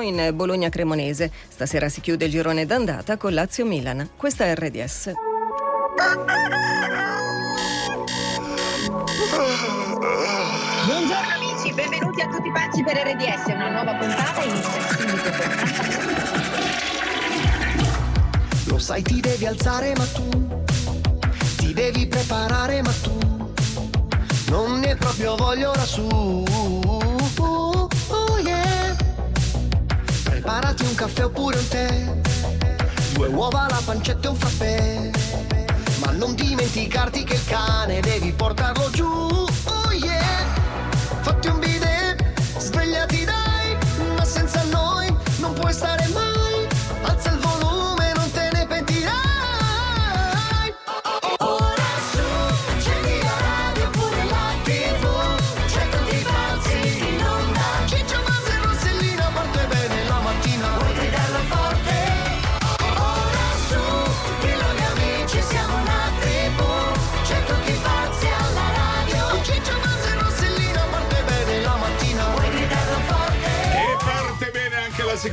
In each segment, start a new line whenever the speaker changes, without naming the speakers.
in Bologna Cremonese. Stasera si chiude il girone d'andata con Lazio Milan. Questa è RDS.
Buongiorno amici, benvenuti a tutti pazzi per RDS, una nuova puntata inizia subito
Lo sai ti devi alzare ma tu ti devi preparare ma tu non ne proprio voglia ora Preparati un caffè oppure un tè, due uova, la pancetta e un frappè. Ma non dimenticarti che il cane devi portarlo giù. Oh yeah. Fatti un bidet,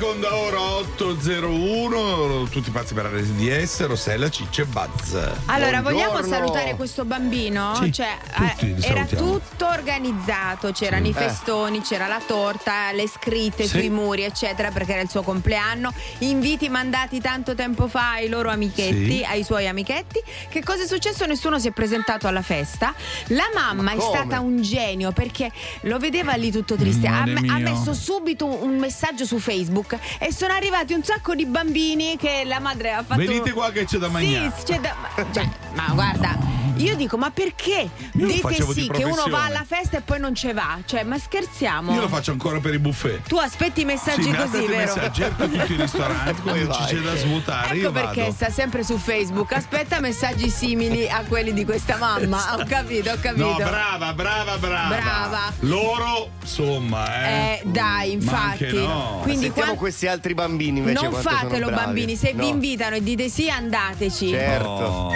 seconda ora 8.01 tutti pazzi per RDS Rossella, Ciccio e Buzz
Allora, vogliamo
Buongiorno.
salutare questo bambino?
Sì,
cioè,
tutti
eh, era
salutiamo.
tutto organizzato, c'erano i festoni, c'era la torta, le scritte
Sì.
sui muri, eccetera, perché era il suo compleanno. Inviti mandati tanto tempo fa ai loro amichetti,
Sì.
ai suoi amichetti. Che cosa è successo? Nessuno si è presentato alla festa. La mamma è
come?
stata un genio perché lo vedeva lì tutto triste. Ha, ha messo subito un messaggio su Facebook e sono arrivati un sacco di bambini che la madre ha fatto.
Venite qua che c'è da mangiare
Sì, c'è da. ma- Cioè, ma guarda, io dico, ma perché
Io
dite sì che uno va alla festa e poi non ce va? Cioè, ma scherziamo?
Io lo faccio ancora per i buffet
Tu aspetti i messaggi
Sì,
così, vero?
messaggi per tutti i ristoranti quando ci c'è da svuotare
Ecco perché
vado
sta sempre su Facebook. Aspetta messaggi simili a quelli di questa mamma. Ho capito, ho capito.
No, brava, brava, brava.
Brava.
Loro, insomma, eh.
Eh, dai,
Ma anche
infatti.
no.
Quindi
Sentiamo
quan-
questi altri bambini invece
non fatelo, bambini. Se vi
No.
invitano e dite sì, andateci.
Certo.
Oh.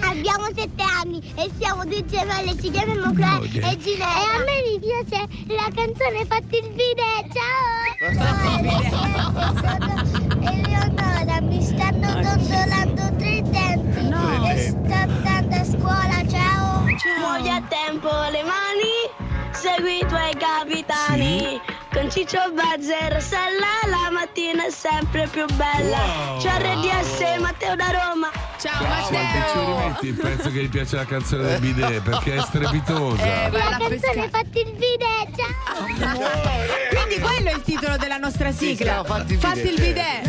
Abbiamo sette anni e siamo due gemelle, ci chiamiamo Clara e Ginevra. E a me mi piace la canzone Fatti il video, ciao! Eleonora, mi stanno dondolando tre denti
No.
e sto andando a scuola, ciao! Muovi a tempo le mani, segui i tuoi capitani. Con Ciccio Bazza e Rossella la mattina è sempre più bella.
Wow.
C'è RDS Matteo da Roma.
Ciao,
Quanti ci
Matteo.
rimetti il pezzo che gli piace la canzone del bidet perché è strepitosa
Eh,
La canzone Fatti il video, ciao!
Quindi quello è il titolo della nostra
si
sigla.
chiama Fatti il
Fatti il
bidet,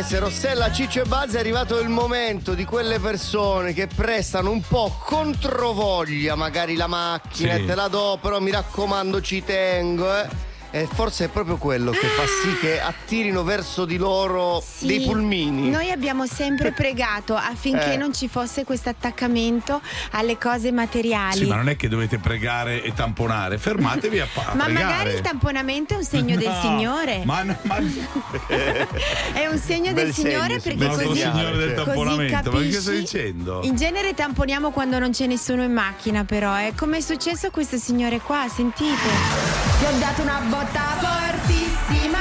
RDS, Rossella, Ciccio e Buzz, è arrivato il momento di quelle persone che prestano un po' controvoglia magari la macchina
Sì.
te la do, però mi raccomando ci tengo, eh. E forse è proprio quello che fa sì che attirino verso di loro
Sì,
dei pulmini.
Noi abbiamo sempre pregato affinché
Eh.
non ci fosse questo attaccamento alle cose materiali.
Sì, ma non è che dovete pregare e tamponare, fermatevi a, pa- a
Ma
pregare.
magari il tamponamento è un segno del
No,
Signore.
Ma, no, ma
È un segno
Bel
del Signore
segno,
perché così,
Signore del
Così
tamponamento, ma che stai dicendo?
In genere tamponiamo quando non c'è nessuno in macchina, però. È come è successo a questo signore qua, sentite. Ti ho dato una botta fortissima.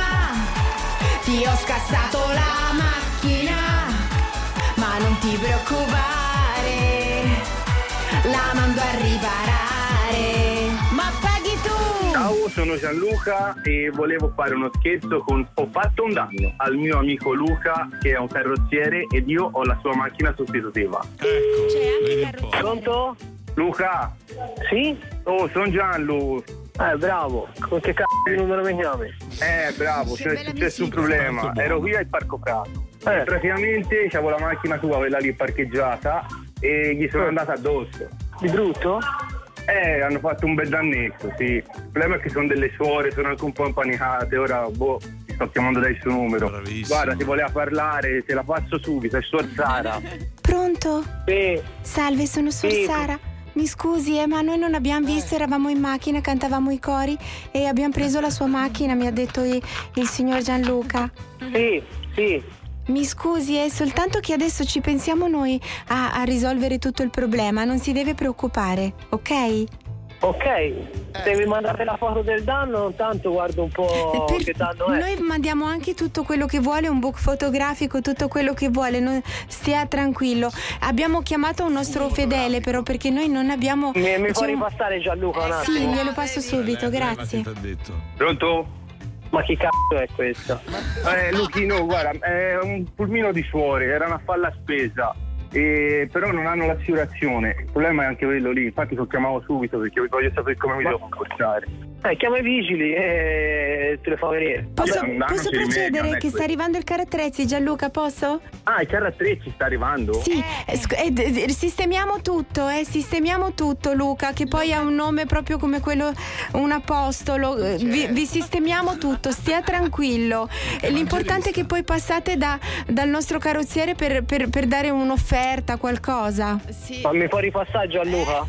Ti ho scassato la macchina. Ma non ti preoccupare. La mando a riparare. Ma paghi tu!
Ciao, sono Gianluca e volevo fare uno scherzo con ho fatto un danno al mio amico Luca che è un carrozziere ed io ho la sua macchina sostitutiva.
C'è
Ecco, vedi
anche
un po'.
Pronto? Luca? Sì? Oh, sono Gianlu. Eh, bravo. Con che cazzo di numero mi chiami? Eh, bravo, c'è
bella
successo un problema. Ero qui al Parco Prato. Eh. Praticamente c'avevo la macchina tua, quella lì parcheggiata, e gli sono andata addosso. Di brutto? Eh, hanno fatto un bel dannetto, sì. Il problema è che sono delle suore, sono anche un po' impanicate. Ora, boh, ti sto chiamando dai suo numero.
Bravissimo.
Guarda, ti voleva parlare, te la passo subito, è Suor Sara.
Pronto?
Sì.
Salve, sono Suor
Sì.
Sara. Mi scusi, eh, ma noi non abbiamo visto, eravamo in macchina, cantavamo i cori e abbiamo preso la sua macchina, mi ha detto i- il signor Gianluca.
Sì, sì.
Mi scusi, è soltanto che adesso ci pensiamo noi a, a risolvere tutto il problema, non si deve preoccupare, ok?
Ok, devi mandare la foto del danno, tanto guardo un po'
Per-
che danno è.
Noi mandiamo anche tutto quello che vuole, un book fotografico, tutto quello che vuole, non- stia tranquillo. Abbiamo chiamato un nostro fedele però perché noi non abbiamo...
Mi, mi puoi
un-
ripassare Gianluca un
Sì,
attimo?
glielo passo subito,
Leva-
grazie.
Pronto?
Ma chi cazzo è questo?
Eh, Luchino, guarda, è un pulmino di suore, erano a fare la spesa. E però non hanno l'assicurazione. Il problema è anche quello lì. Infatti lo chiamavo subito perché voglio sapere come mi devo comportare.
Eh, chiama i vigili e te le fa venire.
Posso,
Vabbè,
posso procedere?
è
Che sta arrivando il carattrezzi, Gianluca, posso?
Ah, il carro attrezzi sta arrivando?
Sì, eh, sc- eh, sistemiamo tutto, eh, sistemiamo tutto Luca, che poi ha un nome proprio come quello, un apostolo, eh, vi, vi sistemiamo tutto, stia tranquillo. Eh, L'importante è che poi passate da- dal nostro carrozziere per, per- per dare un'offerta, qualcosa.
Ma mi puoi ripassare Gianluca?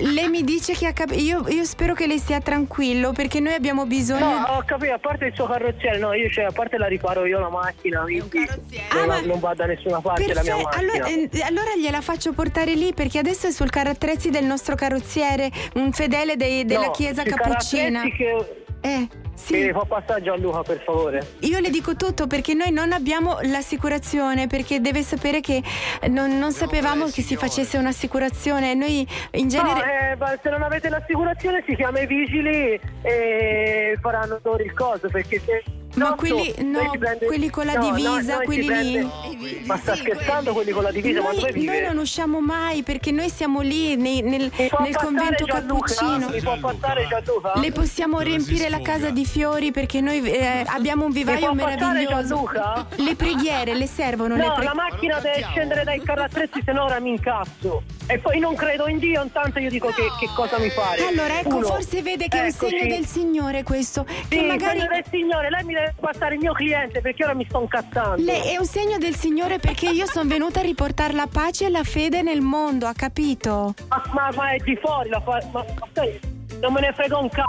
Lei mi dice che ha capito, io, io spero che lei stia tranquillo perché noi abbiamo bisogno...
No, ho capito, a parte il suo carrozziere, no, io cioè, a parte la riparo io la macchina, quindi
Ah,
non,
ma-
non va da nessuna parte la mia macchina.
allora, eh, allora gliela faccio portare lì perché adesso è sul carrozzi del nostro carrozziere, un fedele dei- della
No,
chiesa cappuccina.
Che...
Eh, sì.
Mi fa passare Gianluca per favore.
Io le dico tutto perché noi non abbiamo l'assicurazione, perché deve sapere che non, non sapevamo che si facesse un'assicurazione. Noi in genere.
No, eh, se non avete l'assicurazione si chiama i vigili e faranno loro il coso perché se
Ma quelli-
noi
no,
prende-
quelli con la
no, no,
divisa,
noi ci
quelli lì.
prende- Ma sta scherzando quelli con la divisa? ma dove
Noi,
vive?
noi non usciamo mai perché noi siamo lì nei- nel, nel convento
Gianluca?
cappuccino.
Mi può passare Gianluca?
Le possiamo riempire la casa di fiori perché noi eh, abbiamo un vivaio meraviglioso. Le preghiere le servono? le
No,
pre-
la macchina deve scendere dai carrattrezzi, se no ora mi incazzo. E poi non credo in Dio, intanto io dico che, che cosa mi fare.
Allora, ecco,
Uno.
forse vede che è un
Eccoci.
segno del Signore questo. Che
Sì,
magari
segno del signore, lei mi deve passare il mio cliente perché ora mi sto incazzando.
Lei è un segno del Signore perché io sono venuta a riportare la pace e la fede nel mondo, ha capito?
Ma, ma- ma è di fuori la fa... Ma, ma non me ne frega un c***o.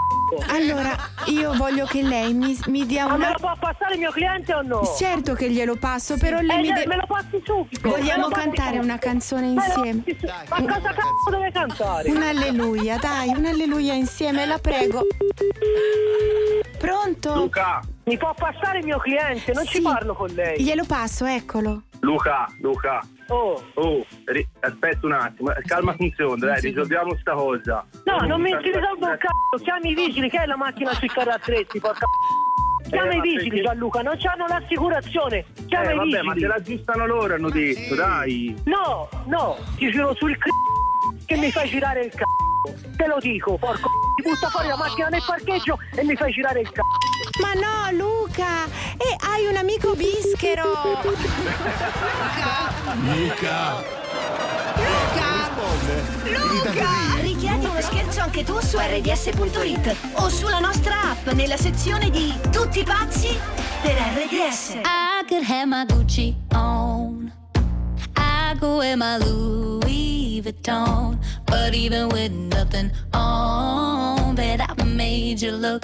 Allora, io voglio che lei mi, mi dia
Ma me
una.
lo può passare il mio cliente o no?
Certo che glielo passo, però lei
Eh,
mi
me
deve.
lo passi subito.
Vogliamo
me
cantare
subito.
una canzone
Me
insieme?
su- Ma cosa cazzo deve cantare?
Un alleluia, dai, un alleluia insieme, la prego. Pronto?
Luca,
Mi può passare il mio cliente, non ci
Sì.
parlo con lei.
Glielo passo, eccolo.
Luca, Luca.
Oh.
Oh, ri- aspetta un attimo, calma funziona, dai, risolviamo sta cosa.
No, non mi si risolve un cazzo, chiami i vigili, che è la macchina sui carri attrezzi, porca Chiama
Eh,
i vigili
perché-
Gianluca, non c'hanno l'assicurazione. Chiama
Eh,
i
vabbè,
vigili.
ma te l'aggiustano loro, hanno detto, dai.
No, no, ti giro sul c***o che mi fai girare il c***o. Te lo dico, porco ti butta fuori la macchina nel parcheggio e mi fai girare il c***o.
Ma no, Luca! E hai un amico bischero!
Luca!
Richiedi uno scherzo anche tu su rds.it o sulla nostra app nella sezione di Tutti pazzi per RDS.
I could have my Gucci on. I could wear my Louis Vuitton. But even with nothing on, bet I made you look.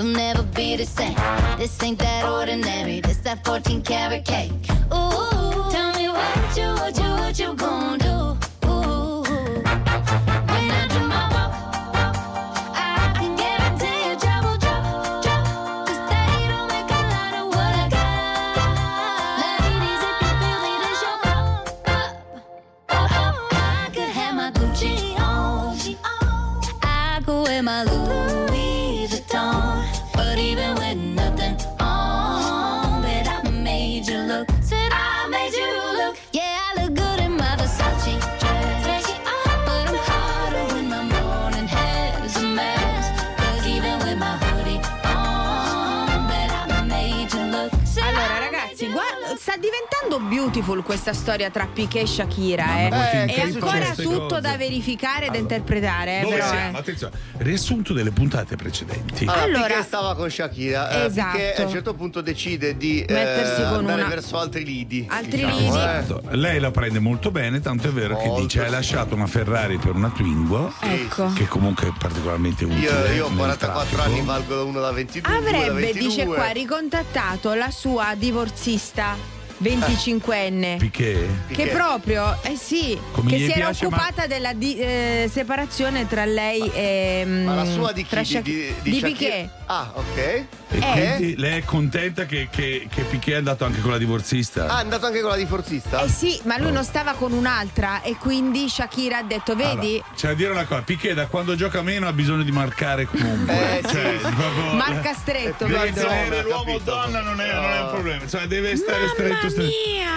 You'll never be the same. This ain't that ordinary. This that 14 karat cake. Ooh,
beautiful questa storia tra Piquet e Shakira, eh. È
che
ancora
queste
tutto
cose.
da verificare e da interpretare, eh,
Dove
però,
siamo?
eh.
Attenzione, riassunto delle puntate precedenti.
Allora,
Allora-
Piqué stava con Shakira eh,
Esatto.
perché a un certo punto decide di eh,
Mettersi con
andare
una-
verso altri lidi.
Altri
diciamo,
lidi.
eh.
Esatto. Lei la prende molto bene, tanto è vero che
Molto,
dice: Hai
sì.
lasciato una Ferrari per una Twingo,
Ecco.
che comunque è particolarmente utile.
Io, io ho
nel
44
traffico.
anni, valgo uno da 22. uno da
Avrebbe,
22.
dice qua, ricontattato la sua divorzista 25enne.
Piquet?
Che proprio, eh sì,
Come
che
gli
si era
piace, ma-
occupata della di- eh, separazione tra lei e.
Ma la sua di chi?
tra
Di,
Shak-
di,
di
Shakira?
Piqué.
Ah, ok.
E
Eh?
quindi lei è contenta che, che, che Piquet è andato anche con la divorzista?
Ah, è andato anche con la divorzista?
Eh sì, ma lui non stava con un'altra e quindi Shakira ha detto, vedi?
Allora, c'è da dire una cosa, Piquet da quando gioca meno ha bisogno di marcare comunque.
Eh,
cioè,
sì.
proprio-
Marca stretto,
Deve
Ho
l'uomo o
capito.
donna non è, non è un problema, cioè deve stare
Mamma
stretto stretto.
mia!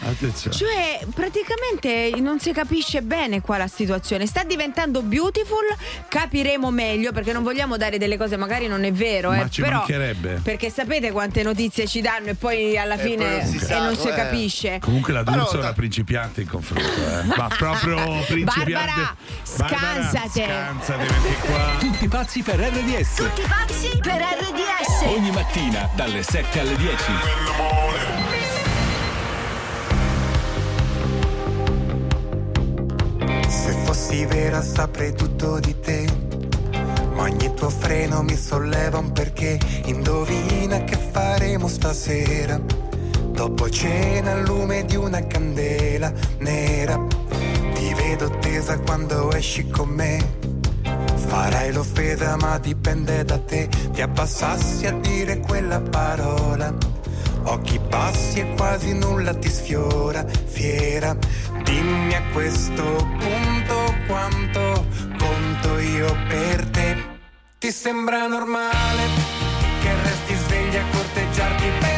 Attenzione.
Cioè, praticamente non si capisce bene qua la situazione. Sta diventando beautiful, capiremo meglio perché non vogliamo dare delle cose, magari non è vero,
Ma
eh,
ci
però
mancherebbe.
perché sapete quante notizie ci danno e poi alla
E
fine
poi non si
e
sa,
non si
eh.
capisce.
Comunque la D'Urso è una principiante in confronto, eh. Ma proprio principiante.
Barbara, scansate.
Scansate perché qua.
Tutti pazzi per RDS.
Tutti pazzi per RDS.
Ogni mattina dalle 7 alle 10.
Fossi vera saprei tutto di te, ma Ogni tuo freno mi solleva un perché. Indovina che faremo stasera. Dopo cena al lume di una candela nera. Ti vedo tesa quando esci con me. Farai l'offesa ma dipende da te. Ti abbassassi a dire quella parola. Occhi bassi e quasi nulla ti sfiora, fiera. Dimmi a questo punto quanto conto io per te. Ti sembra normale che resti svegli a corteggiarti per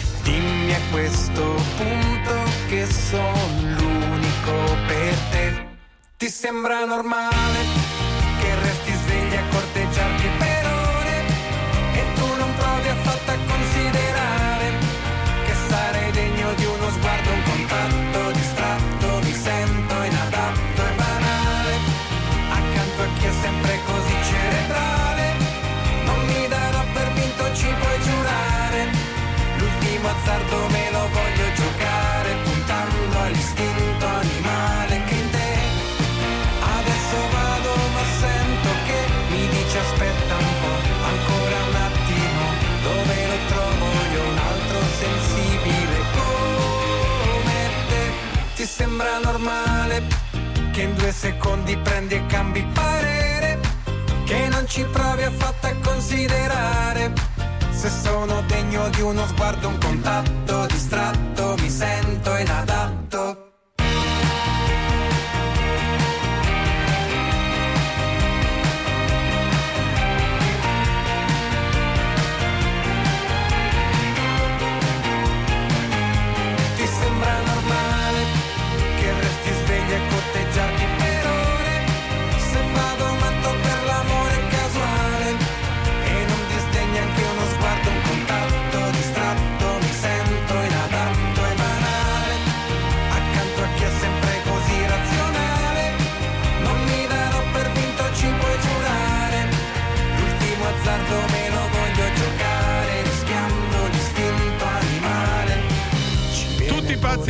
Dimmi a questo punto che sono l'unico per te. Ti sembra normale che in due secondi prendi e cambi parere? Che non ci provi affatto a considerare se sono degno di uno sguardo, un contatto distratto, mi sento inadatto.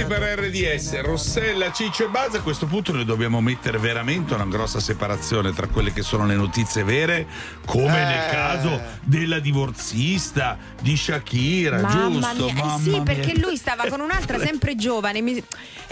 Tutti pazzi per RDS, Rossella, Ciccio e Buzz. A questo punto noi dobbiamo mettere veramente una grossa separazione tra quelle che sono le notizie vere, come
Eh.
nel caso della divorzista di Shakira,
Mamma
giusto?
mia, eh sì,
mia.
perché lui stava con un'altra sempre giovane mi-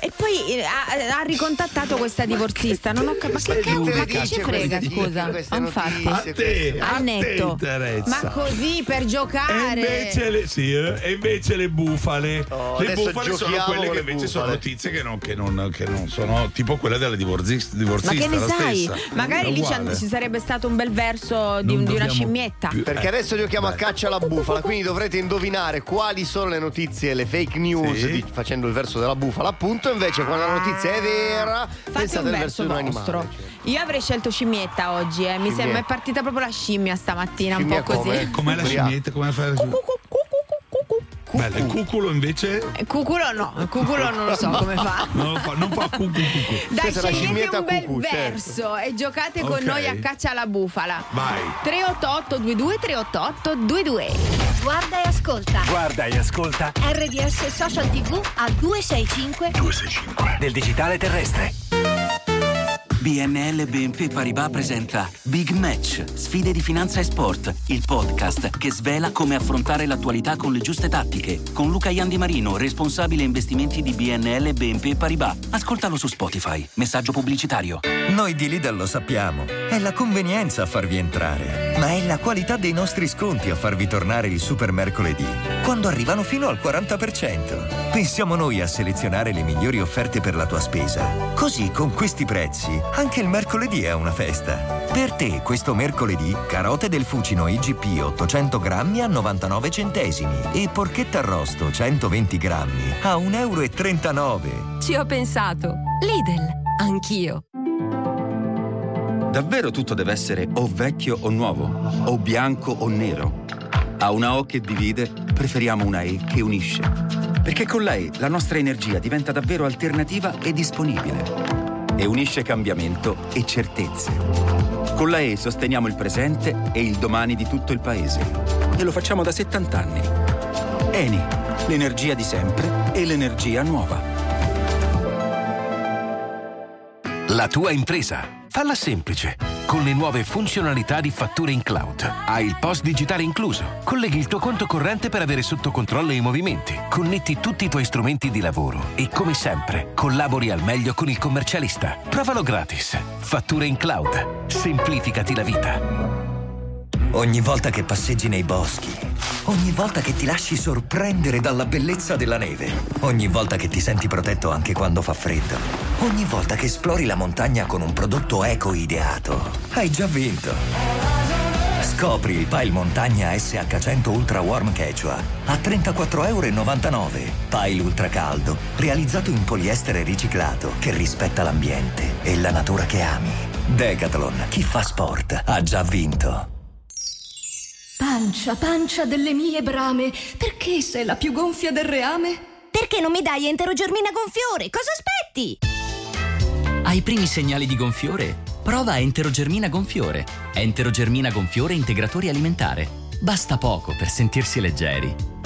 e poi eh, ha, ha ricontattato questa divorzista. Non ho capito. Ma che,
Tutte
ma che ci frega, scusa? Infatti,
A te, a
al
te
netto. Ma così per
E
giocare.
invece, le, sì, eh, e invece le bufale.
Oh,
le bufale sono quelle che invece sono
bufale.
notizie che non, che non- che non sono tipo quella della divorzista.
Ma
divorzista
che ne
la
sai?
stessa.
Magari lì ci, sarebbe stato un bel verso di, di una scimmietta.
più-
Perché
Eh,
adesso giochiamo a
beh.
caccia alla bufala, quindi dovrete indovinare quali sono le notizie, le fake news,
Sì.
di- facendo il verso della bufala, appunto. Invece, quando la notizia è vera,
Fate
pensate
un
al
verso vostro.
animale. cioè.
Io avrei scelto scimmietta oggi, eh. mi
Scimmia.
sembra è partita proprio la scimmia stamattina,
Scimmia
un po' così.
come?
Com'è la
Bria.
scimmietta? Come fa la Bella, il cuculo invece
Cuculo no, cuculo non lo so come fa.
non, lo fa, non fa cucu cucu.
Dai,
Questa
scegliete
scimmietta
un bel
cucù, certo.
verso e giocate con
Ok.
noi a caccia alla bufala.
Vai.
388 22 388 22.
Guarda e ascolta.
Guarda e ascolta
RDS Social TV al 265
del digitale terrestre.
BNL BNP Paribas presenta Big Match, sfide di finanza e sport, il podcast che svela come affrontare l'attualità con le giuste tattiche, con Luca Iandi Marino, responsabile investimenti di BNL BNP Paribas. Ascoltalo su Spotify. Messaggio pubblicitario.
Noi di Lidl lo sappiamo. È la convenienza a farvi entrare, ma è la qualità dei nostri sconti a farvi tornare il super mercoledì, quando arrivano fino al 40%. Pensiamo noi a selezionare le migliori offerte per la tua spesa. Così, con questi prezzi, anche il mercoledì è una festa. Per te, questo mercoledì, carote del fucino IGP 800 grammi a 99 centesimi e porchetta arrosto 120 grammi a 1,39 euro.
Ci ho pensato. Lidl, anch'io.
Davvero tutto deve essere o vecchio o nuovo, o bianco o nero. A una O che divide, preferiamo una E che unisce. Perché con la E la nostra energia diventa davvero alternativa e disponibile. E unisce cambiamento e certezze. Con la E sosteniamo il presente e il domani di tutto il paese. E lo facciamo da 70 anni. Eni, l'energia di sempre e l'energia nuova.
La tua impresa. Falla semplice. Con le nuove funzionalità di fatture in cloud. Hai il post digitale incluso. Colleghi il tuo conto corrente per avere sotto controllo i movimenti. Connetti tutti i tuoi strumenti di lavoro. E come sempre, collabori al meglio con il commercialista. Provalo gratis. Fatture in cloud. Semplificati la vita.
Ogni volta che passeggi nei boschi, ogni volta che ti lasci sorprendere dalla bellezza della neve, ogni volta che ti senti protetto anche quando fa freddo, ogni volta che esplori la montagna con un prodotto eco ideato, hai già vinto. Scopri il Pile Montagna SH100 Ultra Warm Quechua a 34,99 euro. Pile ultra caldo, realizzato in poliestere riciclato che rispetta l'ambiente e la natura che ami. Decathlon, chi fa sport ha già vinto.
Pancia, pancia delle mie brame, perché sei la più gonfia del reame?
Perché non mi dai enterogermina gonfiore? Cosa aspetti?
Ai primi segnali di gonfiore? Prova Enterogermina gonfiore. Enterogermina gonfiore integratore alimentare. Basta poco per sentirsi leggeri.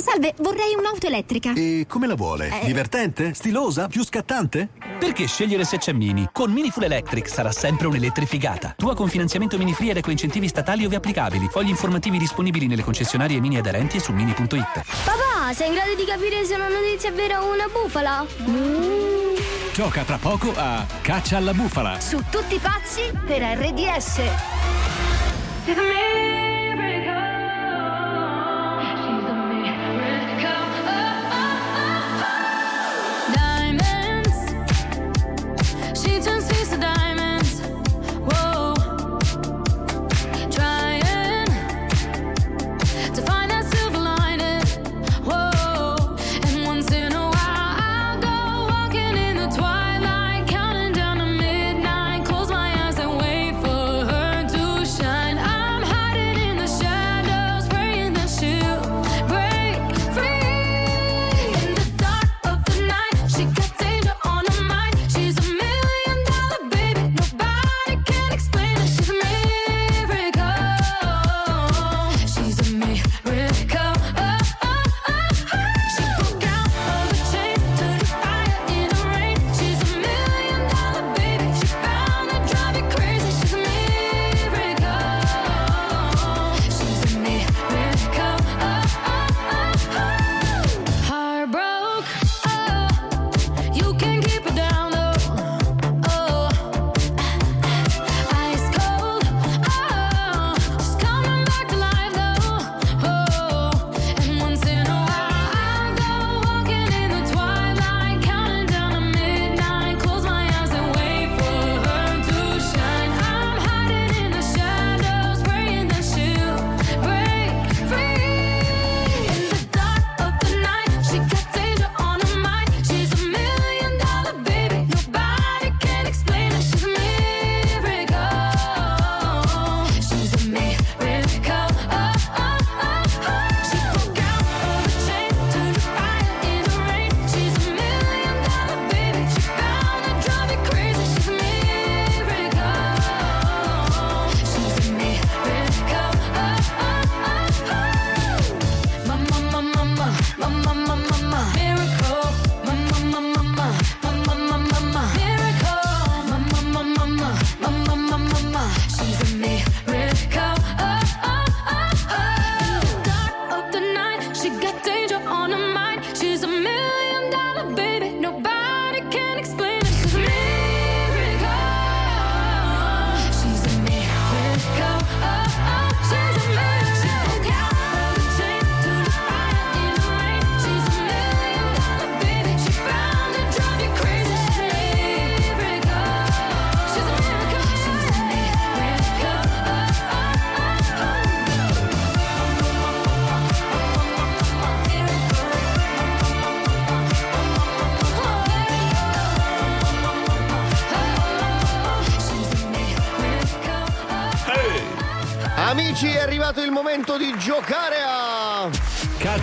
Salve, vorrei un'auto elettrica.
E come la vuole?
Eh.
Divertente? Stilosa? Più scattante?
Perché scegliere se c'è Mini? Con Mini Full Electric sarà sempre un'elettrificata. Tua con finanziamento Mini Free ed ecoincentivi statali ove applicabili. Fogli informativi disponibili nelle concessionarie Mini aderenti e su mini.it.
Papà, sei in grado di capire se una notizia è vera o una bufala?
Gioca tra poco a Caccia alla bufala.
Su tutti pazzi per RDS.
Diamonds.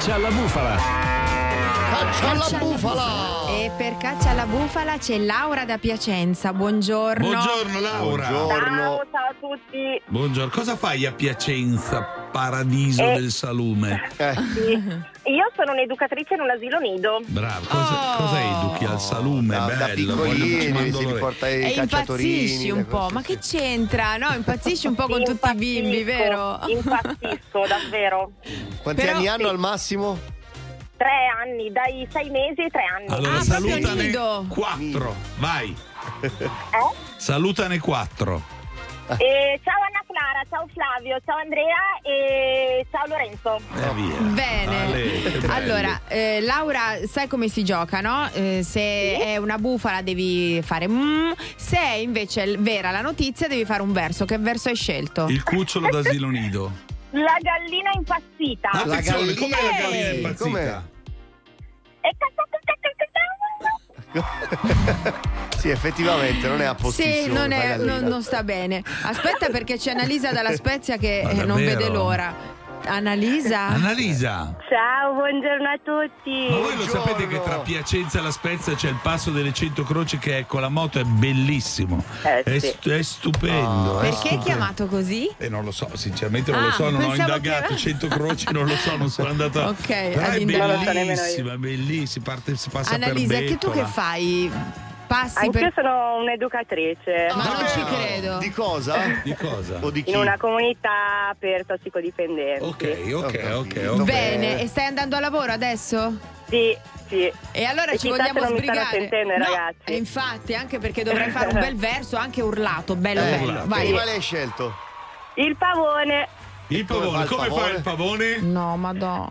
Caccia alla bufala.
Caccia alla bufala.
E per caccia alla bufala c'è Laura da Piacenza. Buongiorno.
Buongiorno Laura.
Buongiorno.
Ciao a tutti.
Buongiorno. Cosa fai a Piacenza, paradiso
Eh.
del salume?
Sì. Sono un'educatrice in un asilo nido.
Bravo. Cosa, cosa educhi al salume?
Da- da
Bello.
piccolini,
ci mando
si
l'ore-
porta i
E impazzisci un po', ma che c'entra? No, impazzisci un po' con tutti i bimbi, vero?
Impazzisco, davvero.
Quanti
Però-
anni hanno al massimo?
Tre anni, dai sei mesi ai tre anni.
Allora
Ah,
salutane
nido.
quattro. Vai.
Eh?
Salutane quattro.
E ciao Anna Clara, ciao Flavio, ciao Andrea e ciao Lorenzo.
Eh, via.
Bene.
Ale.
Allora, eh, Laura, sai come si gioca, no? Eh, se è una bufala devi fare mm, se è invece vera la notizia devi fare un verso. Che verso hai scelto?
Il cucciolo d'asilo nido.
La gallina impazzita.
Attenzione, com'è la gallina impazzita?
com'è?
E
Sì, effettivamente non è a
Sì,
postissimo.
non,
la
è- non- non sta bene. Aspetta perché c'è Annalisa dalla Spezia che eh, non vede l'ora. Annalisa?
Annalisa,
Ciao, buongiorno a tutti.
ma voi lo sapete che tra Piacenza e La Spezia c'è il passo delle 100 croci che è con la moto, è bellissimo.
Eh,
è,
sì.
st- è stupendo. è
Perché è
stupendo.
chiamato così?
Eh, non lo so, sinceramente non lo
Ah,
so, non ho indagato.
che-
100 croci, non lo so, non sono andato.
Ok,
Però è
lo
bellissima, è bellissima. Parte, si passa
Annalisa,
per
che tu che fai? Passi
Anch'io
per...
sono un'educatrice
Ma non ci credo.
Di cosa?
Di cosa?
O di chi?
in una comunità per tossicodipendenti.
Ok, ok, ok, ok.
Bene, e stai andando a lavoro adesso?
Sì, sì.
E allora
E
ci vogliamo
non
sbrigare.
sentendo,
No,
ragazzi.
e infatti, anche perché dovrei fare un bel verso, anche urlato, bello
Eh,
bello. Vai.
Quale hai scelto?
Il pavone.
Il pavone, come fa il pavone?
No, madonna.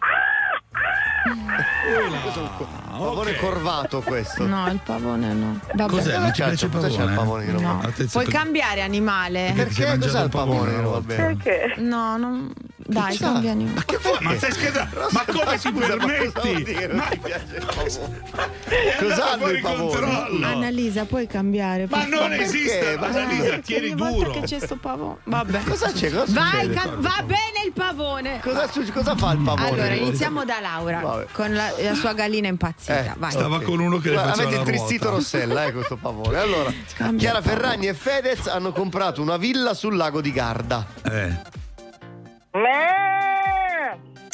Pavone
ok.
corvato questo.
No, il pavone no. Vabbè.
Cos'è? Non piace il
c'è? C'è il
pavone?
pavone che non
No. Puoi cambiare animale?
Perché
Perché cos'è il pavone? bene.
Perché?
No, non... Dai,
c'ha?
cambia animale.
Ma che
Ma stai scherzando? Ma come ti permetti? Ma
Non mi piace il pavone.
è
Cosa
andato
hanno
fuori
i pavoni?
controllo.
Annalisa, puoi cambiare?
Ma non esiste, Annalisa,
Perché
tieni duro.
che c'è sto pavone. Vabbè.
Cosa c'è? Cosa
Vai, va bene il pavone.
Cosa, fa il pavone?
Allora, iniziamo da Laura con la, la sua gallina impazzita.
Eh,
Vai.
Stava con uno che le
Guarda,
faceva
Avete
la ruota.
Rossella, eh, questo pavone. Allora,
Cambia
Chiara. Ferragni e Fedez hanno comprato una villa sul lago di Garda.
Eh.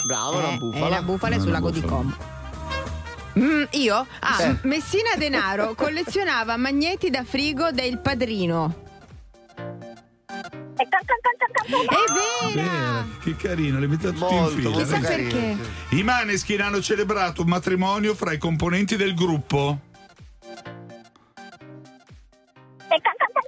Bravo, una
Eh,
bufala.
eh, la bufala è sul lago di
bufala.
Como. Mm, io? Ah,
Eh.
Messina Denaro collezionava magneti da frigo del padrino.
e
È vera!
Vera, che carino, li mettete tutti in fila.
molto
Chissà
carino,
perché.
sì.
I Maneskin hanno celebrato un matrimonio fra i componenti del gruppo.
e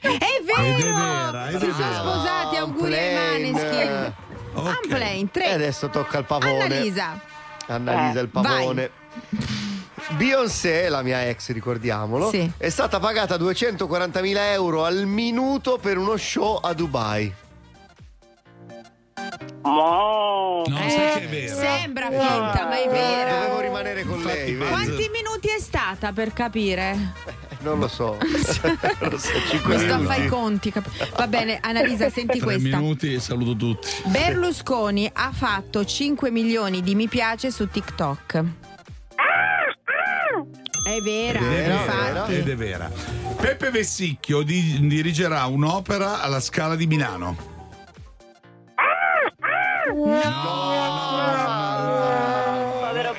È
Ed è
vero!
vera, ed
si
è
sono sposati, auguri ai. Maneskin.
Ok.
Unplane,
E adesso tocca al pavone.
Annalisa.
Annalisa il pavone. Beyoncé, la mia ex, ricordiamolo,
Sì.
è stata pagata 240.000 euro al minuto per uno show a Dubai.
Mo.
No, sai che è vera.
Sembra finta, ma è vera.
Dovevo rimanere con
Infatti,
lei?
Quanti minuti è stata per capire?
Non lo so. non lo so,
Questo
minuti.
fa i conti. cap- Va bene, Annalisa, senti
Tre
questa.
minuti e saluto tutti.
Berlusconi ha fatto 5 milioni di mi piace su TikTok. È vera,
Ed è vera,
infatti.
ed è vera. Peppe Vessicchio di- dirigerà un'opera alla Scala di Milano.
No. no.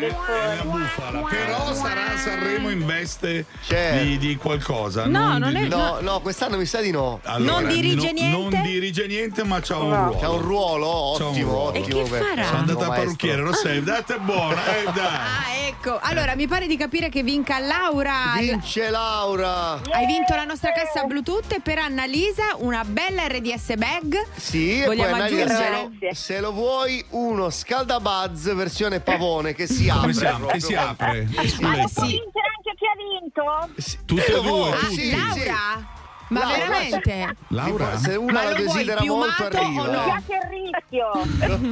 È una bufala, però sarà a Sanremo in veste
C'è.
di, di qualcosa.
No, non
di-
è-
No, no, quest'anno mi sa di no.
Allora,
Non dirige
no-
niente?
Non dirige niente, ma c'ha un ruolo.
C'ha un ruolo
C'ha un
ottimo,
ruolo.
E
ottimo.
che
beh,
farà?
Sono al
maestro.
parrucchiere, Rossella, date buona, eh dai.
Ah, ecco. Allora, mi pare di capire che vinca Laura.
Vince Laura.
Hai vinto la nostra cassa Bluetooth e per Annalisa una bella RDS bag.
Sì, e poi
Vogliamo
Annalisa, se
aggiungere?
lo, se lo vuoi, uno scaldabuzz versione pavone che si apre.
Come si apre?
proprio.
Che si apre? Spuletta.
può vincere anche chi ha vinto?
Sì,
Tutte
te
e due?
Ah.
Sì, sì.
Laura?
Ma
Laura,
veramente?
Laura?
Se una
ma
la desidera molto arriva.
Mi
piace il rischio.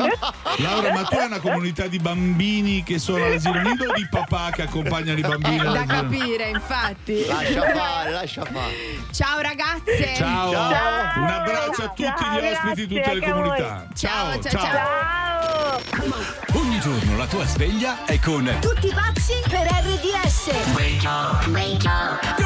Laura, ma tu hai una comunità di bambini che sono all'asilo nido o di papà che accompagna i bambini?
È da capire, infatti.
Lascia fare, lascia fare.
Ciao ragazze.
Ciao.
ciao.
Un abbraccio a tutti
ciao,
gli ospiti di tutte le comunità.
Ciao, ciao. ciao.
Ogni giorno la tua sveglia è con
Tutti pazzi per RDS.
Wake up, wake up.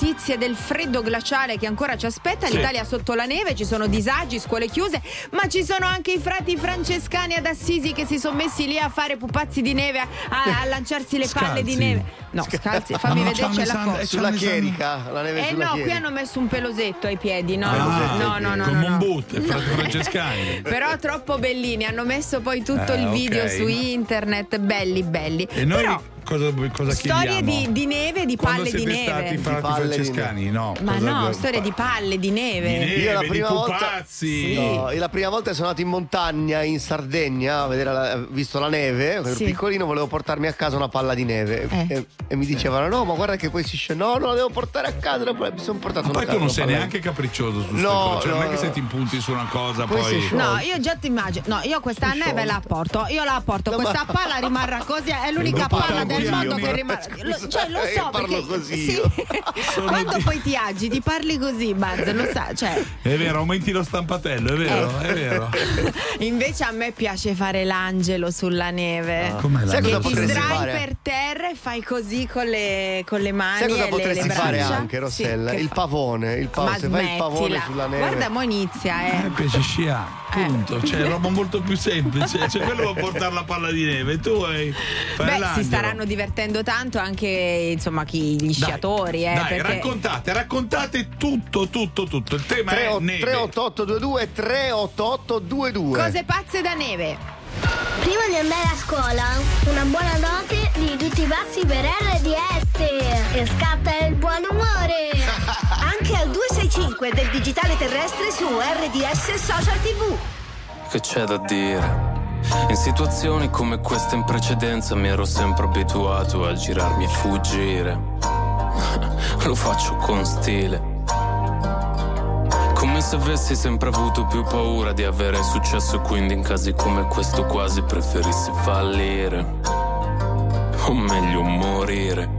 notizie del freddo glaciale che ancora ci aspetta,
sì.
l'Italia sotto la neve, ci sono disagi, scuole chiuse, ma ci sono anche i frati francescani ad Assisi che si sono messi lì a fare pupazzi di neve, a, a lanciarsi le Scalzi. palle di neve. No, scalzi, fammi
no,
vedere c'è la
cosa.
Sulla chierica, la neve
eh no,
chierica.
qui hanno messo un pelosetto ai piedi, no?
Ah,
no, no, no.
Come un boot, francescani.
Però troppo bellini, hanno messo poi tutto
eh,
il video
okay,
su internet, belli, belli.
E noi
Però,
cosa, cosa
Storie
chiediamo?
di, di neve, di
Quando
palle di
siete
neve.
stati frati
palle di
francescani? No.
Ma
cosa-
no, storie di palle di neve.
Di neve.
Io la
di
prima volta,
pupazzi.
No, io la prima volta sono andato in montagna in Sardegna a vedere la- visto la neve. Ero
Sì.
piccolino, volevo portarmi a casa una palla di neve.
Eh.
E, e mi dicevano: No, ma guarda che poi si scende. No, no, la devo portare a casa. poi Mi sono portato
Ma
una
poi tu non sei
di-
neanche capricioso su
No,
queste cose. Cioè, non è
no,
che
no.
se ti impunti su una cosa,
Poi
poi.
No, io già ti immagino. No, io questa neve la porto. Io la porto. Questa palla rimarrà così. È l'unica
Non
palla del che
ma-
rimarrà. Lo,
scusa,
cioè, lo
io
so
parlo
perché.
così
sì. Quando poi ti agiti, parli così, Buzz. Lo sa. Cioè,
È vero, aumenti lo stampatello, è vero,
Eh.
è vero.
invece a me piace fare l'angelo sulla neve.
Ah. Com'è
Che
l'angelo?
ti
Sai cosa potresti
sdrai
fare?
per terra e fai così con le, con le mani
Sai cosa
e le, le
potresti fare anche, Rossella?
Sì, che
il pavone. Il pavone.
Ma
Se fai il pavone
smettila.
sulla neve.
Guarda, mo inizia, eh.
A me piace sciare, punto. Cioè, è roba molto più semplice. Cioè, quello vuole portare la palla di neve, tu fare
Beh,
l'angelo.
si staranno divertendo tanto anche insomma chi, gli sciatori, eh,
Dai,
perché
raccontate, raccontate tutto, tutto, tutto. Il tema è neve.
38822 38822
cose pazze da neve.
Prima di andare a scuola, una buona dose di tutti i pazzi per RDS e scatta il buon umore.
Anche al 265 del digitale terrestre su RDS Social TV.
Che c'è da dire? In situazioni come queste in precedenza mi ero sempre abituato a girarmi e fuggire. Lo faccio con stile. Come se avessi sempre avuto più paura di avere successo e quindi in casi come questo quasi preferissi fallire. O meglio morire.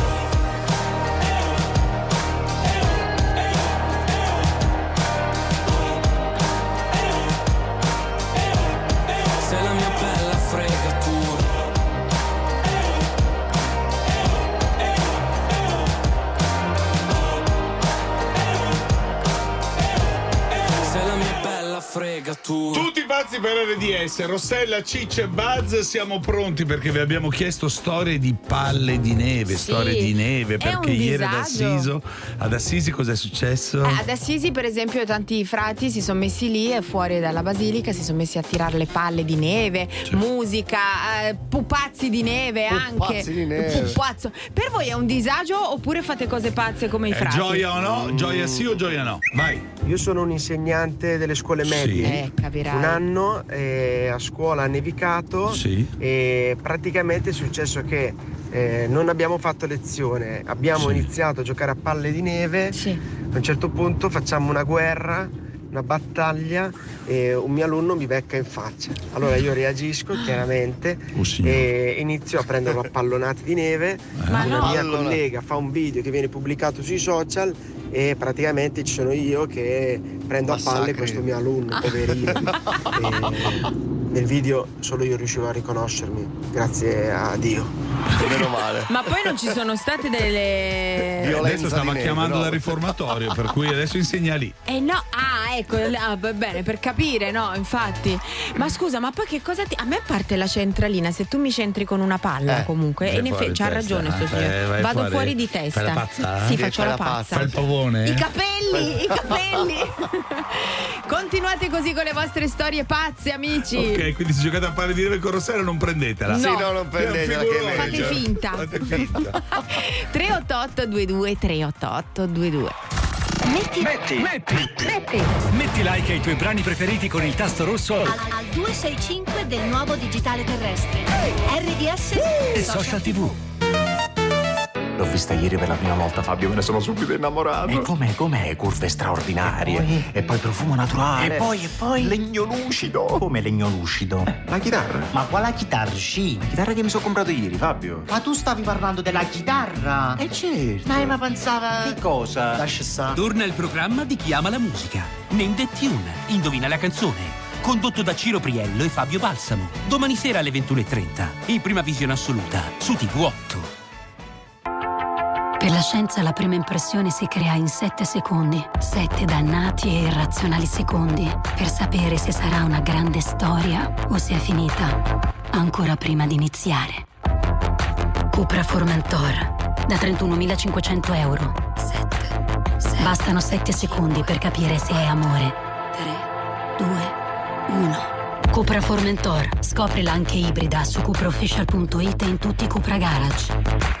fregatura
Tutti pazzi per RDS, Rossella, Ciccio e Buzz siamo pronti perché vi abbiamo chiesto storie di palle di neve,
Sì,
storie di neve, perché ieri ad. Assisi, ad Assisi cos'è successo?
Eh, ad Assisi, per esempio, tanti frati si sono messi lì e fuori dalla basilica si sono messi a tirare le palle di neve, musica, eh, pupazzi di neve
Pupazzi
anche.
di neve.
Pupazzo. Per voi è un disagio oppure fate cose pazze come i
Eh,
frati?
gioia o no? Gioia sì o gioia no? Vai.
Io sono un insegnante delle scuole medie.
Eh, capirai.
Un anno eh, a scuola ha nevicato
Sì.
e praticamente è successo che eh, non abbiamo fatto lezione, abbiamo iniziato a giocare a palle di neve, a un certo punto facciamo una guerra una battaglia e un mio alunno mi becca in faccia. Allora io reagisco chiaramente e inizio a prenderlo a pallonate di neve.
Ma
Una
no.
mia
Allora.
collega fa un video che viene pubblicato sui social e praticamente ci sono io che prendo a palle
Massacri.
questo mio alunno, poverino. E nel video solo io riuscivo a riconoscermi, grazie a Dio.
Meno male.
Ma poi non ci sono state delle.
adesso stava chiamando dal riformatorio, per cui adesso insegna lì.
Eh no, ah, ecco, ah, va bene, per capire, no, infatti. Ma scusa, ma poi che cosa ti. A me parte la centralina, se tu mi centri con una palla
Eh,
comunque. E in effetti c'ha ragione sto
eh.
signore.
Eh,
Vado
fuori.
fuori di testa.
Fai la pazza?
Sì,
Che
faccio
fai
la pazza.
Fai il pavone?
I capelli, i capelli. Continuate così con le vostre storie pazze, amici.
Ok, quindi se giocate a palle di neve con Rossella non prendetela.
No. Sì, no,
non
prendetela,
Fate finta.
Fate finta.
388 22 388 22.
Metti,
Metti, metti, metti like ai tuoi brani preferiti con il tasto rosso
al, al 265 del nuovo digitale terrestre. RDS
e social tv.
L'ho vista ieri per la prima volta, Fabio, me ne sono subito innamorato. E com'è, com'è? Curve straordinarie. E poi, profumo naturale.
E poi, e poi?
Legno lucido. Come legno lucido? La chitarra.
Ma quale chitarra? Sì.
La chitarra che mi sono comprato ieri, Fabio.
Ma tu stavi parlando della chitarra?
Eh certo.
Ma, ma pensava.
Che cosa?
Lascia stare.
Torna il programma di Chi ama la musica. Name the Tune. Indovina la canzone. Condotto da Ciro Priello e Fabio Balsamo. Domani sera alle 21.30. In prima visione assoluta. Su TV8.
Per la scienza la prima impressione si crea in sette secondi. Sette dannati e irrazionali secondi per sapere se sarà una grande storia o se è finita ancora prima di iniziare. Cupra Formentor da 31.500 euro. Bastano sette secondi per capire se è amore. 3, 2, 1. Cupra Formentor. Scoprila anche ibrida su cupraofficial.it e in tutti i Cupra Garage.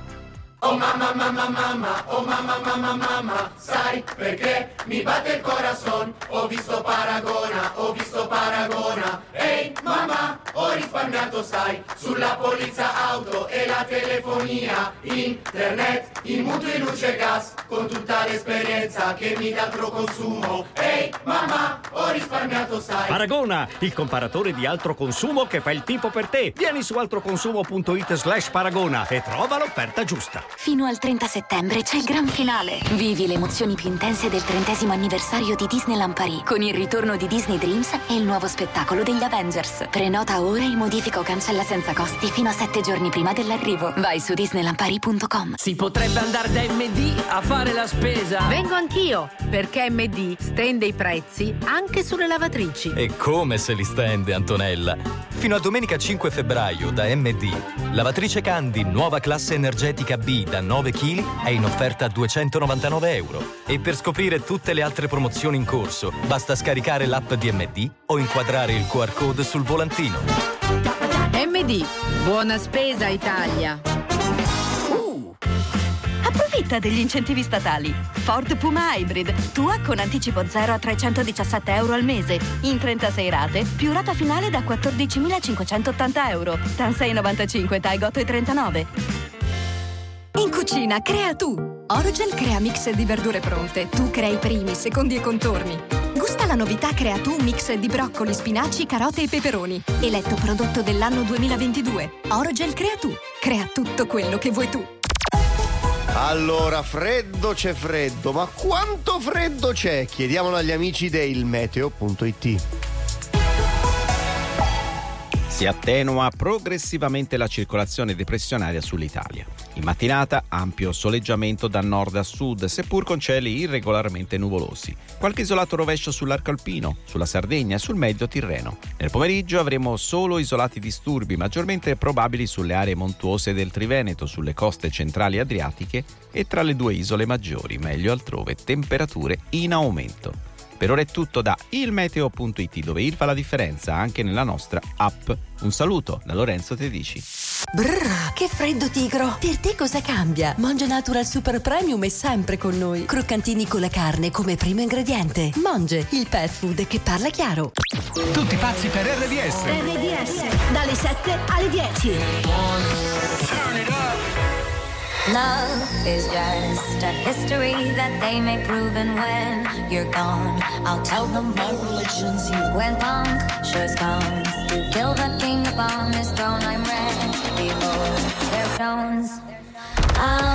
Oh mamma mamma mamma, oh mamma mamma mamma, sai perché mi batte il corazon? Ho visto Paragona, ho visto Paragona. Ehi mamma, ho risparmiato sai, sulla polizza auto e la telefonia, internet, in luce e gas, con tutta l'esperienza che mi dà altro consumo. Ehi mamma, ho risparmiato sai.
Paragona, il comparatore di altro consumo che fa il tipo per te. Vieni su altroconsumo.it slash paragona e trova l'offerta giusta.
Fino al 30 settembre c'è il gran finale. Vivi le emozioni più intense del trentesimo anniversario di Disneyland Paris con il ritorno di Disney Dreams e il nuovo spettacolo degli Avengers. Prenota ora e modifica o cancella senza costi fino a 7 giorni prima dell'arrivo. Vai su disneylandparis.com.
Si potrebbe andare da MD a fare la spesa.
Vengo anch'io, perché MD stende i prezzi anche sulle lavatrici.
E come se li stende, Antonella? Fino a domenica 5 febbraio da MD. Lavatrice Candy, nuova classe energetica B da 9 kg è in offerta a 299 euro. E per scoprire tutte le altre promozioni in corso, basta scaricare l'app di MD o inquadrare il QR code sul volantino.
MD, buona spesa Italia.
Approfitta degli incentivi statali. Ford Puma Hybrid, tua con anticipo 0 a 317 euro al mese, in 36 rate, più rata finale da 14.580 euro. TAN 695, TAG 8,39.
In cucina, crea tu! Orogel crea mix di verdure pronte. Tu crei primi, secondi e contorni. Gusta la novità Crea tu mix di broccoli, spinaci, carote e peperoni. Eletto prodotto dell'anno 2022. Orogel crea tu. Crea tutto quello che vuoi tu.
Allora, freddo c'è freddo, ma quanto freddo c'è? Chiediamolo agli amici del meteo.it.
Si attenua progressivamente la circolazione depressionaria sull'Italia. In mattinata ampio soleggiamento da nord a sud, seppur con cieli irregolarmente nuvolosi. Qualche isolato rovescio sull'arco alpino, sulla Sardegna e sul medio Tirreno. Nel pomeriggio avremo solo isolati disturbi maggiormente probabili sulle aree montuose del Triveneto, sulle coste centrali adriatiche e tra le due isole maggiori, meglio altrove, temperature in aumento. Per ora è tutto da ilmeteo.it dove il fa la differenza anche nella nostra app. Un saluto da Lorenzo Tedici.
Brrr, che freddo tigro! Per te cosa cambia? Monge Natural Super Premium è sempre con noi. Croccantini con la carne come primo ingrediente. Monge, il pet food che parla chiaro.
Tutti pazzi per RDS.
RDS, dalle 7 alle 10.
Love is just a history that they may prove, and when you're gone, I'll tell them my religion's you. When punctures comes to kill the king upon his throne, I'm ready for their thrones. I'll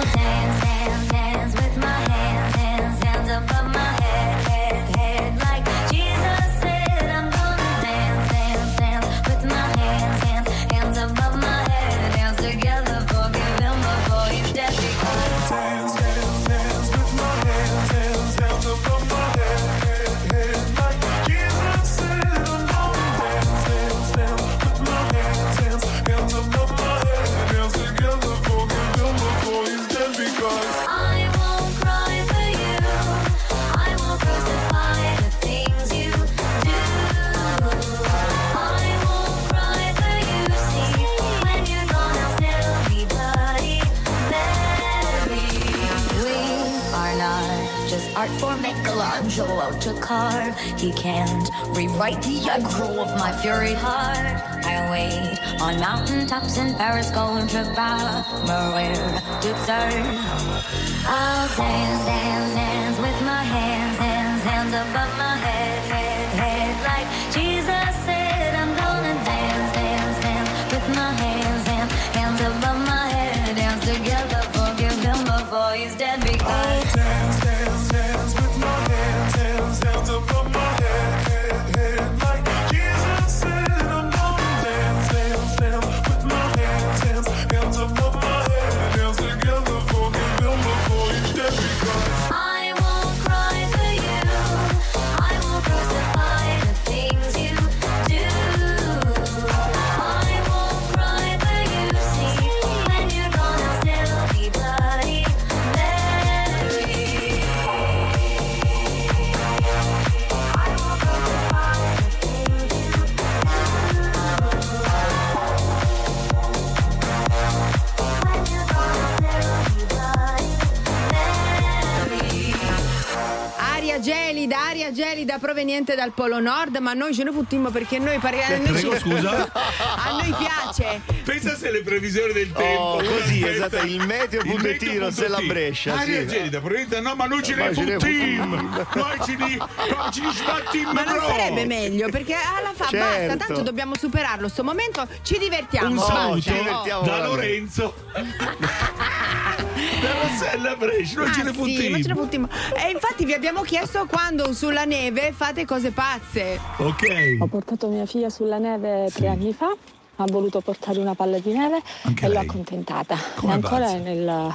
carve. He can't rewrite the aggro of my fury heart. I wait on mountaintops in Paris, going to Maria to serve. I'll dance, dance, dance with my hands, hands, hands above my head, head, head, like Jesus said. I'm gonna dance, dance, dance with my hands, hands, hands above my head, dance together, forgive him before he's dead
proveniente dal Polo Nord, ma noi ce ne fottimmo perché noi parliamo. noi
Prego,
ci-
scusa?
A noi piace.
Pensa se le previsioni del tempo.
Oh, così, esatto, il meteo.it. Rossella Brescia,
Aria
sì.
gelida, probabilmente no, ma noi ce ne
ce ne
fottim. Noi ci ne noi ci ne sbattim,
Ma non sarebbe meglio perché alla fa
Certo.
basta, tanto dobbiamo superarlo. Sto momento ci divertiamo.
Un saluto
ci divertiamo
da
veramente.
Lorenzo. da Rossella Brescia, noi
Ah,
ce ne
sì, ma ce ne fottimmo. E infatti vi abbiamo chiesto quando sulla neve fate cose pazze.
Ok.
Ho portato mia figlia sulla neve tre anni fa, ha voluto portare una palla di neve
Anche
e l'ho accontentata.
Come
è ancora
pazza?
nel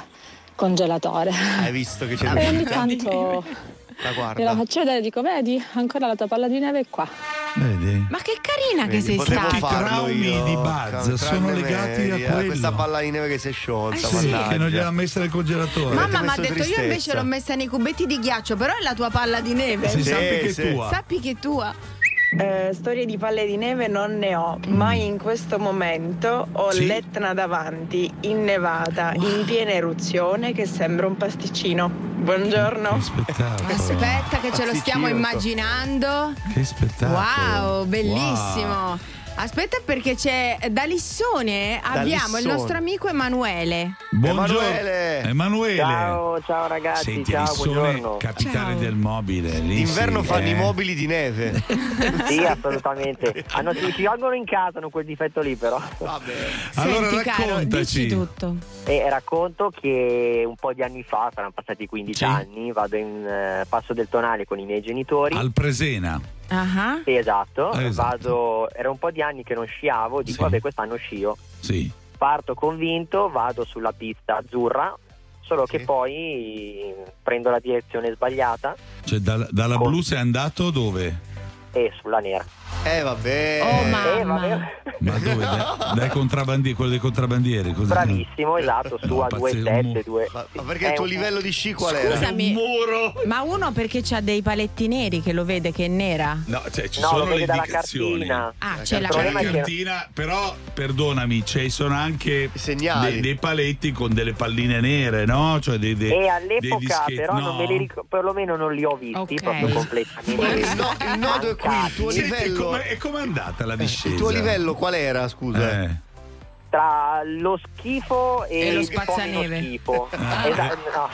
congelatore.
Hai visto che c'è
E ogni tanto
La
gliela
guarda.
faccio vedere e dico, vedi, ancora la tua palla di neve è qua.
Vedi?
Ma che carina che
Vedi,
sei
potevo
stata.
farlo
traumi
io,
di Buzz sono legati a
vedi, eh,
quello.
questa palla di neve che si è sciolta,
Eh sì,
mannaggia.
Che non gliel'ha messa nel congelatore.
Mamma mi ha detto io
tristezza.
invece l'ho messa nei cubetti di ghiaccio, però è la tua palla di neve.
Si
Sì,
sappi che è
sì.
tua.
Sappi che è tua.
Eh, storie di palle di neve non ne ho, ma in questo momento ho
Sì.
l'Etna davanti, innevata, in piena eruzione, che sembra un pasticcino. Buongiorno.
Che spettacolo.
Aspetta che ce lo stiamo immaginando.
Che spettacolo.
Wow, bellissimo.
Wow.
Aspetta perché c'è da Lissone abbiamo il
Lissone.
nostro amico Emanuele.
Buongiorno.
Emanuele.
Emanuele.
Ciao, ciao ragazzi,
Senti,
ciao,
Lissone,
buongiorno.
capitale
Ciao.
del mobile. lì
D'inverno
sì,
fanno
eh.
i mobili di neve.
Sì, assolutamente. Hanno, si, si valgono in casa, hanno quel difetto lì però.
Vabbè.
Allora
Senti caro,
raccontaci.
tutto.
E racconto che un po' di anni fa, saranno passati 15
Sì.
anni, vado in eh, Passo del Tonale con i miei genitori.
Al Presena.
Ah,
Sì, esatto.
Esatto.
Vado, era un po' di anni che non sciavo, dico
Sì.
vabbè quest'anno scio.
Sì.
Parto convinto, vado sulla pista azzurra, solo
Sì.
che poi prendo la direzione sbagliata
Cioè dal- dalla
Con-
blu sei andato dove?
e sulla nera.
Eh vabbè.
Oh,
Eh,
mamma.
vabbè.
Ma dove? Dai, dai contrabbandieri, quello dei contrabbandieri. Così.
Bravissimo, esatto, su
No,
a
pazzesco,
2,7,
un
2.
Ma perché il tuo livello di sci qual era?
Scusami, ma uno perché c'ha dei paletti neri che lo vede che è nera?
No, cioè ci
No,
sono le indicazioni.
Ah,
c'è
c'è la
la
cartina.
però perdonami, ci sono anche
segnali.
dei, dei paletti con delle palline nere, no? Cioè dei, dei,
E
dei
all'epoca però non
no.
me li ric- perlomeno non li ho visti proprio completamente.
Il, no- il nodo è qui, il tuo
Senti,
livello.
Com'è- e com'è andata la discesa?
Il tuo livello qual era, scusa?
Eh.
Tra lo schifo e,
E lo spazzaneve.
schifo.
Ah.
Esatto, no.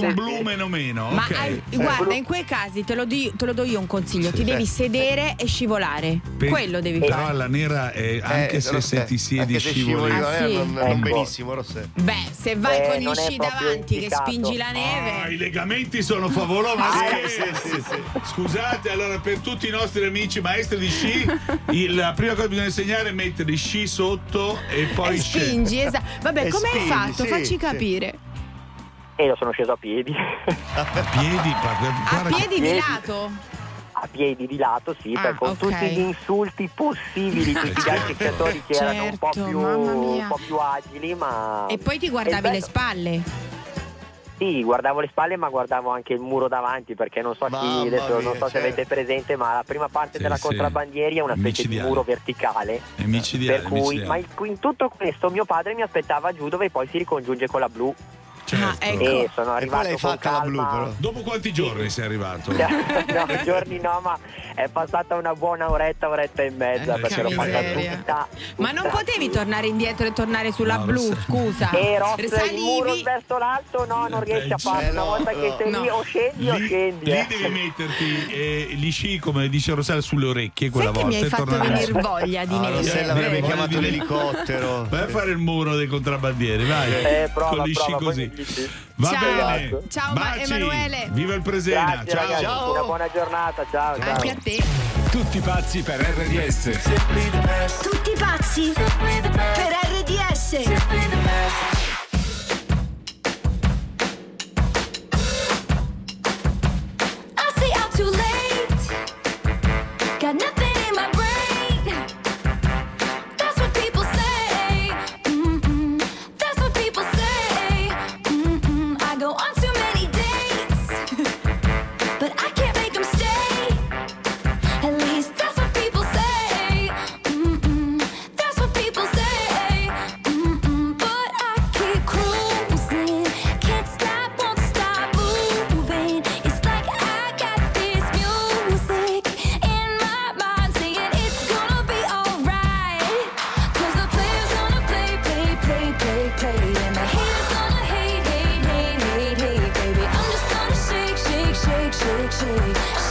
Un
sì.
blu meno meno.
Ma
ok.
hai- guarda, in quei casi te lo, di- te lo do io un consiglio: ti devi sedere e scivolare.
Pe-
Quello devi
Però
fare.
alla nera, è, anche
Eh,
se,
Rossè,
se ti siedi
anche
scivoli.
scivoli,
Ah,
eh,
sì?
non, non
Ecco.
benissimo, Rossè.
Beh, se vai
Eh,
con gli sci davanti che
indicato.
spingi la neve.
Ah, I legamenti sono favolosi.
Ah,
scherzi? Scusate, allora per tutti i nostri amici maestri di sci, il- la prima cosa che bisogna insegnare è mettere i sci sotto e poi
E spingi, esatto. Vabbè, come hai fatto?
sì,
Facci
sì.
capire.
E io sono sceso a piedi.
A piedi,
A piedi di lato?
A piedi di lato, sì,
Ah,
per- con
ok.
tutti gli insulti possibili, tutti gli altri sciatori che erano un po'
Certo,
più, un po' più agili, ma.
E poi ti guardavi le spalle.
Sì, guardavo le spalle, ma guardavo anche il muro davanti, perché non so chi adesso non so se
certo.
avete presente, ma la prima parte
Sì,
della
sì.
contrabbandieri è una specie di muro verticale. Per cui, ma in tutto questo mio padre mi aspettava giù dove poi si ricongiunge con la blu.
Certo.
Ah, ecco.
E sono
E poi
arrivato
l'hai
con
fatta la blu,
calma.
però.
Dopo quanti giorni sei arrivato?
no, giorni no, ma è passata una buona oretta, oretta e mezza,
Eh,
perché fatta
miseria.
tutta.
Ma non
tutta-
potevi tornare indietro e tornare sulla
No,
blu,
so.
scusa.
E Ross, il muro verso l'alto, no, non riesci a
Eh,
farlo. Una
no,
volta che
no.
sei lì, o scendi o
Lì,
scendi.
lì
eh.
devi metterti eh, gli sci, come dice Rossella, sulle orecchie quella
Sai che
volta.
mi hai
e
fatto venire voglia di
Ah,
neve.
Rossella avrebbe
Eh,
chiamato l'elicottero.
Vai a fare il muro dei contrabbandieri, vai.
Eh, prova,
Con gli sci
poi
così. Va
Ciao.
bene.
Ciao,
Baci.
Emanuele.
Viva il Presena.
Grazie
ciao.
ragazzi, una buona giornata, ciao. ciao.
Anche a te.
Tutti pazzi per RDS.
Tutti pazzi per RDS.
Shake,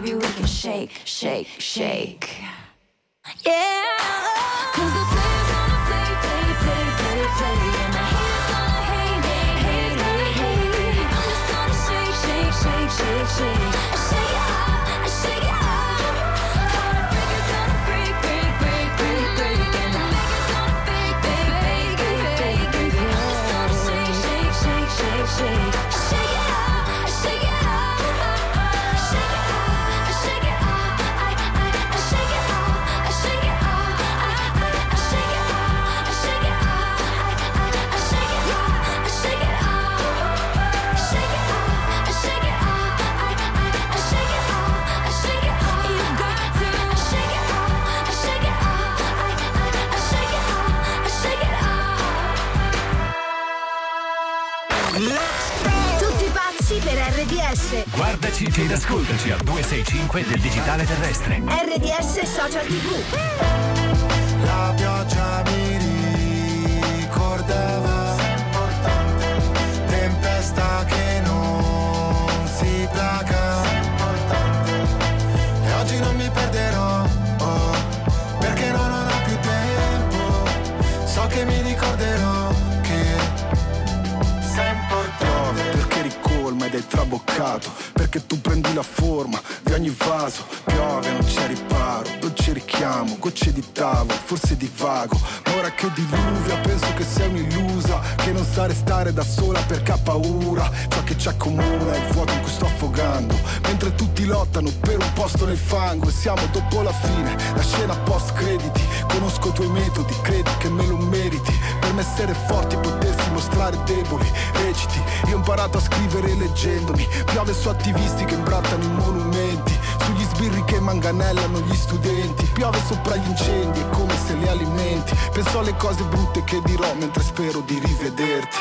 baby, we can shake, shake, shake. Yeah. Cause the
RDS.
Guardaci ed ascoltaci al 265 del digitale terrestre.
RDS Social TV.
La
è traboccato Perché tu prendi la forma di ogni vaso Piove, non c'è riparo, dolce richiamo Gocce di tavolo, forse di vago Ma ora che diluvia penso che sei un'illusa Che non sa restare da sola perché ha paura Ciò che ci accomuna è il vuoto in cui sto affogando Mentre tutti lottano per un posto nel fango E siamo dopo la fine, la scena post crediti Conosco i tuoi metodi, credi che me lo meriti Per me essere forti potersi mostrare deboli Reciti, io ho imparato a scrivere leggendomi. Piove su attivisti che imbrattano i monumenti. Sugli sbirri che manganellano gli studenti. Piove sopra gli incendi, è come se li alimenti. Penso alle cose brutte che dirò mentre spero di rivederti.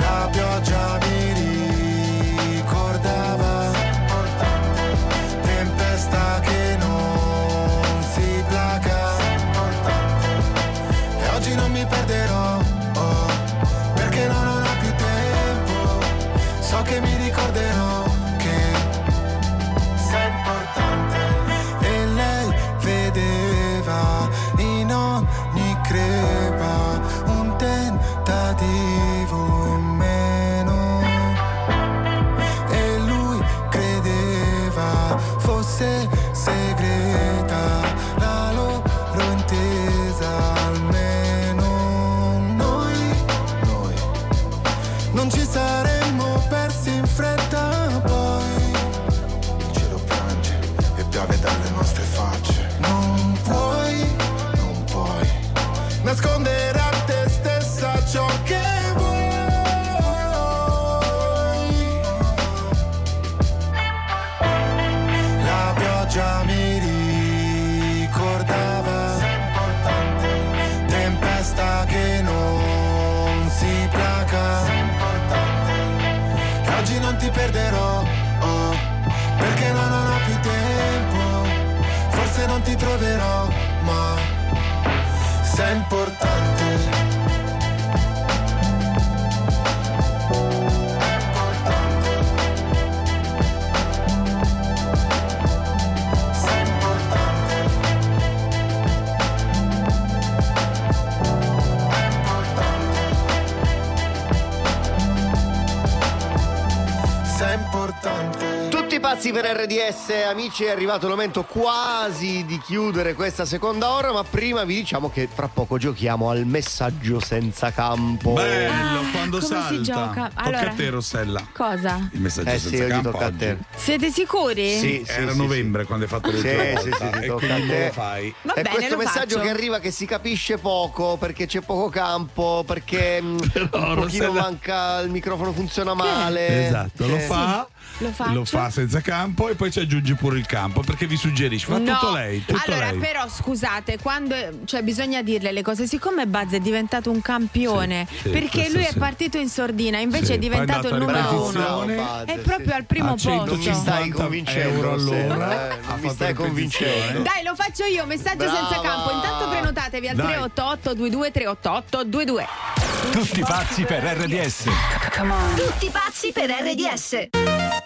La pioggia mi
Pazzi per RDS, amici, è arrivato il momento quasi di chiudere questa seconda ora, ma prima vi diciamo che fra poco giochiamo al messaggio senza campo.
Bello, quando
come
salta.
si gioca?
Tocca
Allora-
a te, Rossella.
Cosa?
Il messaggio
Eh sì,
senza
oggi
campo.
tocca a te.
oggi.
Siete sicuri?
Sì, sì,
Era
sì,
novembre quando hai fatto
Sì,
l'ultima
sì,
volta.
sì, sì,
e
tocca
quindi
a
non
te.
lo fai.
Va
è
bene,
questo messaggio
faccio.
che arriva che si capisce poco perché c'è poco campo, perché mm, un pochino
Rossella-
manca, il microfono funziona male.
Esatto, lo
Eh,
fa.
Lo faccio?
fa senza campo e poi ci aggiungi pure il campo perché vi suggerisce. Fa
no.
tutto lei, tutto
allora,
lei.
però scusate, quando cioè bisogna dirle le cose, siccome Buzz è diventato un campione,
Sì, sì,
perché lui è
sì.
partito in sordina, invece
Sì,
è
poi è
diventato il numero uno.
Bravo,
È
Buzz,
proprio
sì.
al primo
A
posto.
150
Non mi stai convincendo,
euro all'ora.
eh, non mi stai convincendo.
Dai, lo faccio io, messaggio
Brava.
senza campo. Intanto prenotatevi al
Dai.
388 22 388 22.
Tutti pazzi per RDS.
Tutti pazzi per RDS.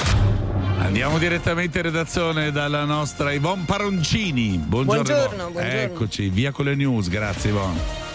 Andiamo direttamente in redazione dalla nostra Ivon Paroncini. Buongiorno.
Buongiorno, buongiorno.
Eccoci, via con le news. Grazie Ivon.